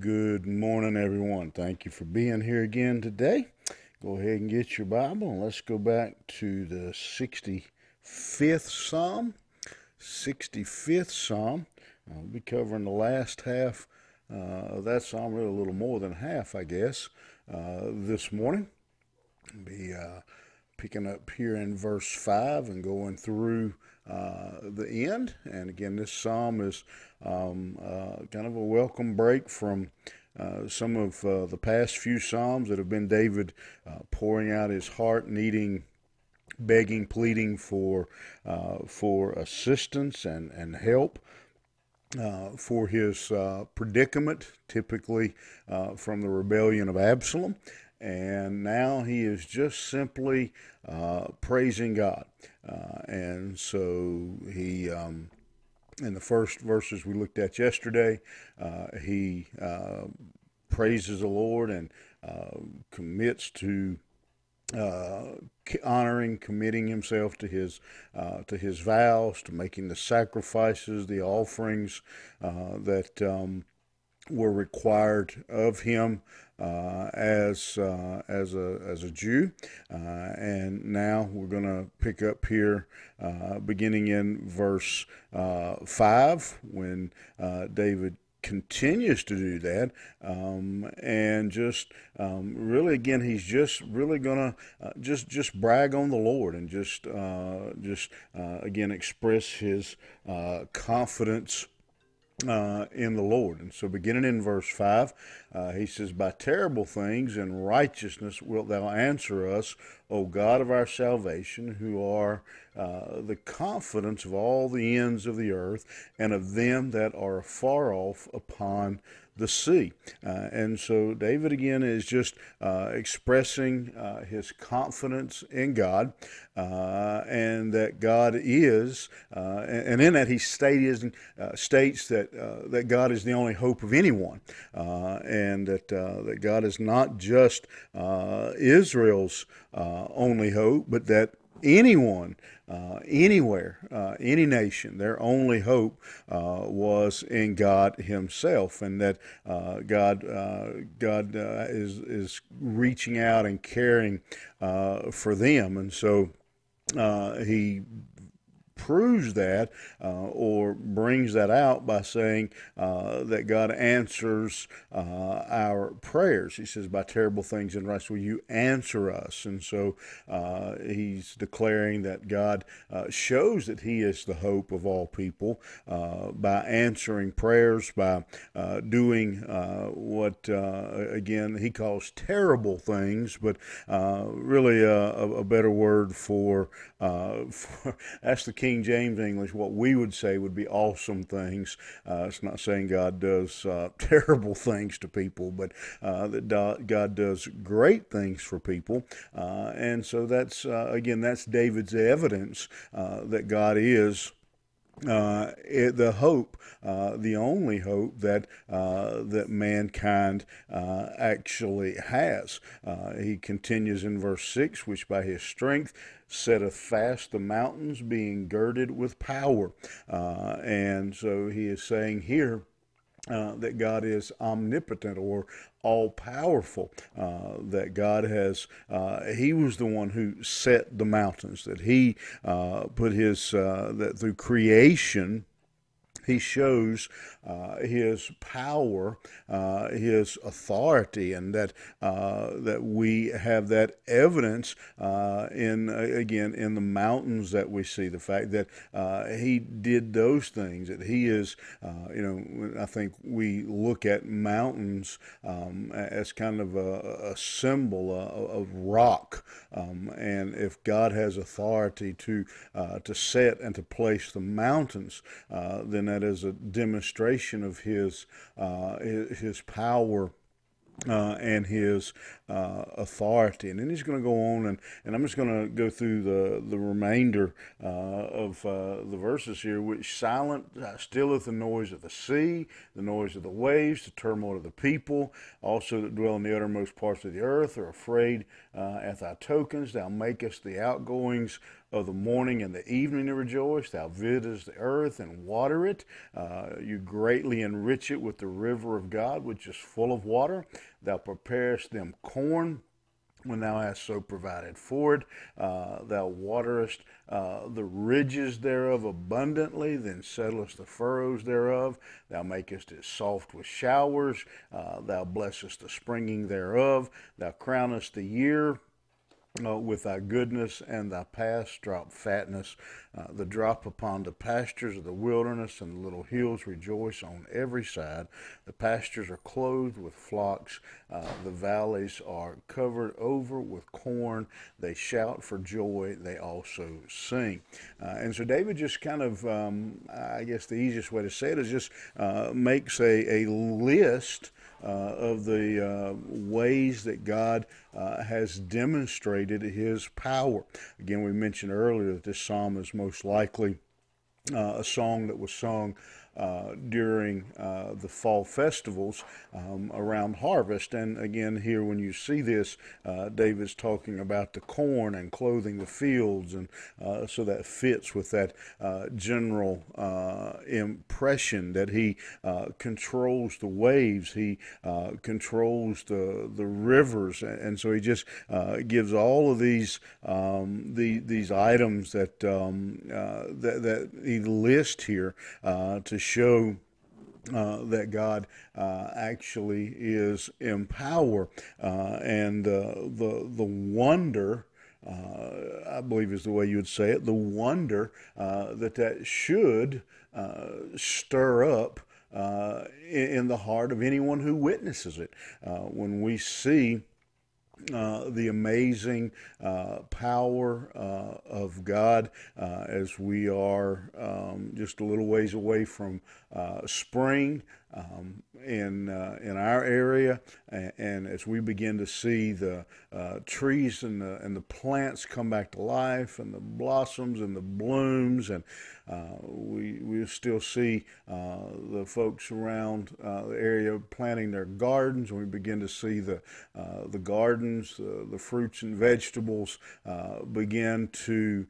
Good morning, everyone. Thank you for being here again today. Go ahead and get your Bible and let's go back to the 65th Psalm. 65th Psalm. I'll be covering the last half uh, of that Psalm, really a little more than half, I guess, uh, this morning. Be uh, picking up here in verse 5 and going through uh, the end. And again, this psalm is um, uh, kind of a welcome break from uh, some of uh, the past few psalms that have been David uh, pouring out his heart, needing, begging, pleading for uh, for assistance and and help. Uh, for his uh, predicament, typically uh, from the rebellion of Absalom. And now he is just simply praising God. and so he. Um, in the first verses we looked at yesterday, uh, he uh, praises the Lord and uh, commits to uh, honoring, committing himself to his uh, to his vows, to making the sacrifices, the offerings uh, that um, were required of him uh, as uh, as a as a Jew, uh, and now we're going to pick up here, uh, beginning in verse uh, five, when uh, David continues to do that. Um, and just um, really again he's just really gonna uh, just just brag on the lord and just uh, just uh, again express his confidence uh, in the Lord. And so, beginning in verse 5, uh, he says, By terrible things and righteousness wilt thou answer us, O God of our salvation, who are uh, the confidence of all the ends of the earth, and of them that are afar off upon the sea. Uh, and so David again is just uh, expressing uh, his confidence in God uh, and that God is, uh, and, in that he states, uh, states that, that God is the only hope of anyone and that, that God is not just Israel's only hope, but that anyone, uh, anywhere, uh, any nation, their only hope uh, was in God Himself, and that uh, God, uh, God is is reaching out and caring for them, and so He proves that uh, or brings that out by saying uh, that God answers uh, our prayers. He says, By terrible things and rights will you answer us. And so uh, he's declaring that God uh, shows that he is the hope of all people uh, by answering prayers, by doing what, again, he calls terrible things, but really a, a, better word for, for the King James English, what we would say would be awesome things. Uh, it's not saying God does uh, terrible things to people, but uh, that God does great things for people. Uh, and so that's, uh, again, that's David's evidence uh, that God is uh, it, the hope, uh, the only hope that uh, that mankind uh, actually has. Uh, he continues in verse six, which by his strength setteth fast the mountains, being girded with power. Uh, and so he is saying here. Uh, that God is omnipotent or all powerful, uh, that God has, uh, He was the one who set the mountains, that He uh, put His, uh, that through creation, he shows uh, his power, uh, his authority, and that uh, that we have that evidence uh, in again in the mountains that we see the fact that uh, he did those things. That he is, uh, you know, I think we look at mountains um, as kind of a, a symbol of rock, um, and if God has authority to to set and to place the mountains, then that is a demonstration of his uh, his power uh, and his uh, authority. And then he's going to go on, and, and I'm just going to go through the, the remainder uh, of uh, the verses here, which silent uh, stilleth the noise of the sea, the noise of the waves, the turmoil of the people, also that dwell in the uttermost parts of the earth are afraid uh, at thy tokens. Thou makest the outgoings of the morning and the evening to rejoice. Thou visitest the earth and water it. Uh, you greatly enrich it with the river of God, which is full of water. Thou preparest them corn when thou hast so provided for it. Uh, thou waterest uh, the ridges thereof abundantly, then settlest the furrows thereof. Thou makest it soft with showers. Uh, thou blessest the springing thereof. Thou crownest the year uh, with thy goodness and thy past drop fatness. Uh, the drop upon the pastures of the wilderness and the little hills rejoice on every side. The pastures are clothed with flocks. Uh, the valleys are covered over with corn. They shout for joy. They also sing. Uh, and so David just kind of, um, I guess the easiest way to say it is just uh, makes a, a list uh, of the uh, ways that God uh, has demonstrated his power. Again, we mentioned earlier that this psalm is most likely uh, a song that was sung uh, during uh, the fall festivals um, around harvest. And again, here when you see this, uh, David's talking about the corn and clothing the fields, and uh, so that fits with that uh, general impression that he controls the waves, he controls the the rivers, and so he just gives all of these um, the, these items that um, that, that he lists here to show uh, that God uh, actually is in power, uh, and uh, the the wonder. Uh, I believe is the way you would say it. The wonder uh, that that should stir up in, in, the heart of anyone who witnesses it. when we see uh, the amazing uh, power uh, of God uh, as we are um, just a little ways away from uh, spring um, in uh, in our area, and, and, as we begin to see the uh, trees and the and the plants come back to life, and the blossoms and the blooms, and uh, we we still see uh, the folks around uh, the area planting their gardens, and we begin to see the uh, the gardens, the fruits and vegetables begin to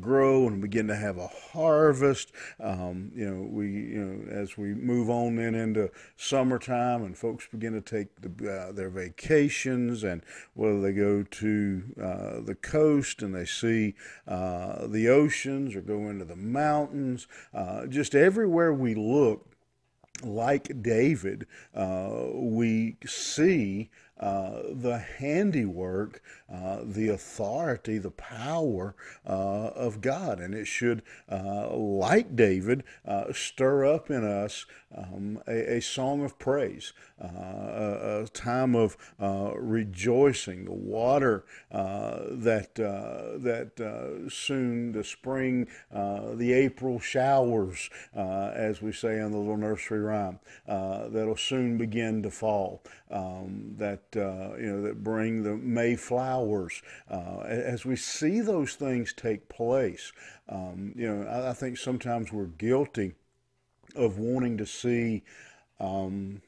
grow and begin to have a harvest. Um, you know, we you know as we move on then into summertime and folks begin to take the, uh, their vacations and whether they go to uh, the coast and they see uh, the oceans or go into the mountains, uh, just everywhere we look, like David, uh, we see uh, the handiwork, uh, the authority, the power uh, of God. And it should, uh, like David, stir up in us um, a, a, song of praise, a, a, time of rejoicing, the water that, that soon, the spring, the April showers, as we say in the little nursery rhyme, that'll soon begin to fall. Um, that uh, you know that bring the Mayflowers. Uh, as we see those things take place, um, you know, I, I, think sometimes we're guilty of wanting to see. Um,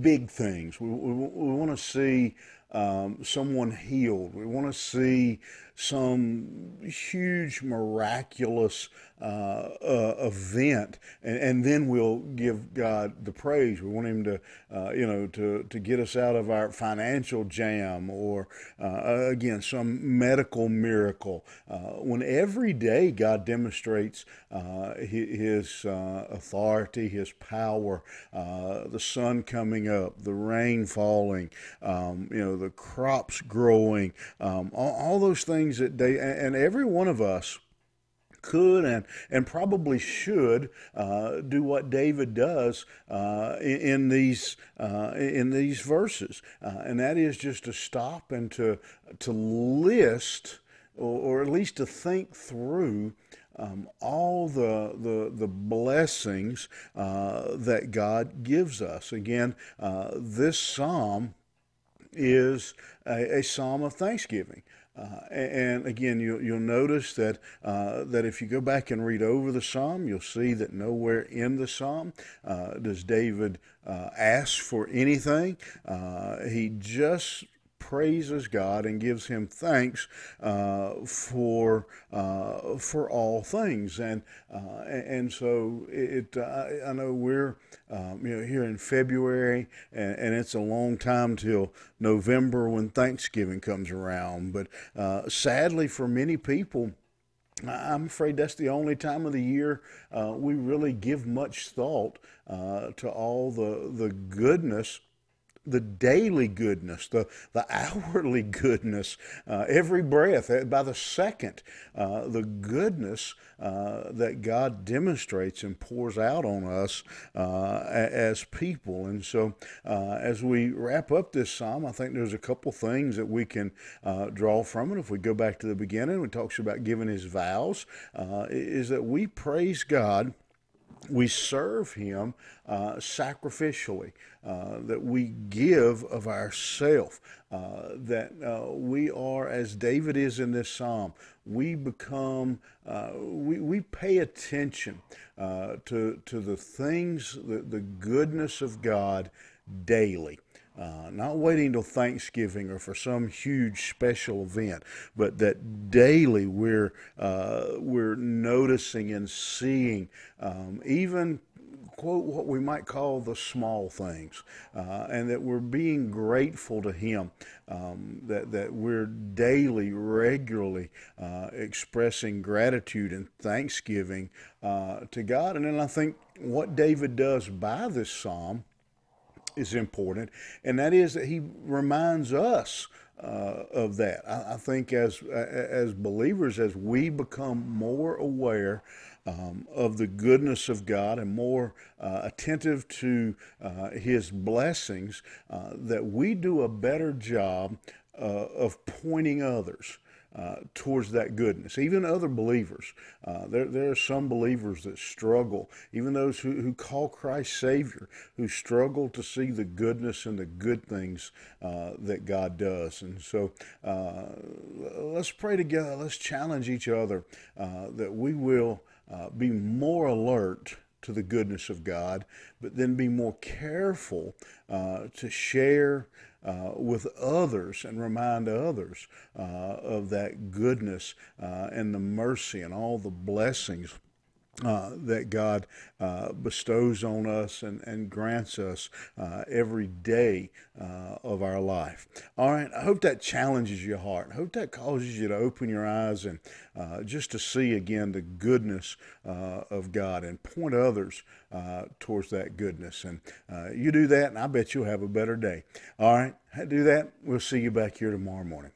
big things. We, we, we want to see um, someone healed. We want to see some huge, miraculous uh, uh, event, and, and, then we'll give God the praise. We want Him to, uh, you know, to, to get us out of our financial jam, or uh, again, some medical miracle. Uh, when every day God demonstrates uh, His authority, His power, the sun coming up, the rain falling, um, you know, the crops growing, um, all, all those things that they, and every one of us could and, and probably should uh, do what David does uh, in, in, these uh, in these verses, uh, and that is just to stop and to to list or, or at least to think through. Um, all the, the, the blessings uh, that God gives us. Again, uh, this psalm is a, a psalm of thanksgiving. Uh, and again, you, will notice that uh, that if you go back and read over the psalm, you'll see that nowhere in the psalm uh, does David uh, ask for anything. Uh, he just praises God and gives Him thanks uh, for uh, for all things, and uh, and so it. I know we're um, you know here in February, and, and, it's a long time till November when Thanksgiving comes around. But uh, sadly, for many people. I'm afraid that's the only time of the year uh, we really give much thought uh, to all the the goodness the daily goodness, the, the hourly goodness, uh, every breath, uh, by the second, uh, the goodness uh, that God demonstrates and pours out on us uh, as people. And so, uh, as we wrap up this psalm, I think there's a couple things that we can draw from it. If we go back to the beginning, it talks about giving his vows, is that we praise God we serve Him uh, sacrificially, uh, that we give of ourself, uh, that uh, we are, as David is in this psalm, we become, uh, we, we pay attention uh, to, to the things, the, the goodness of God daily. Uh, not waiting till Thanksgiving or for some huge special event, but that daily we're uh, we're noticing and seeing, um, even quote what we might call the small things, uh, and that we're being grateful to Him, um, that that we're daily, regularly uh, expressing gratitude and thanksgiving uh, to God, and then I think what David does by this psalm is important, and that is that he reminds us uh, of that. I, I, think as as believers, as we become more aware um, of the goodness of God and more uh, attentive to uh, His blessings, uh, that we do a better job uh, of pointing others uh, towards that goodness. Even other believers, uh, there, there are some believers that struggle, even those who, who call Christ Savior, who struggle to see the goodness and the good things uh, that God does. And so uh, let's pray together. Let's challenge each other uh, that we will uh, be more alert to the goodness of God, but then be more careful uh, to share uh, with others and remind others uh, of that goodness uh, and the mercy and all the blessings uh, that God uh, bestows on us and, and grants us uh, every day uh, of our life. All right, I hope that challenges your heart. I hope that causes you to open your eyes and uh, just to see again the goodness of God and point others towards that goodness. And you do that, and I bet you'll have a better day. All right, do that. We'll see you back here tomorrow morning.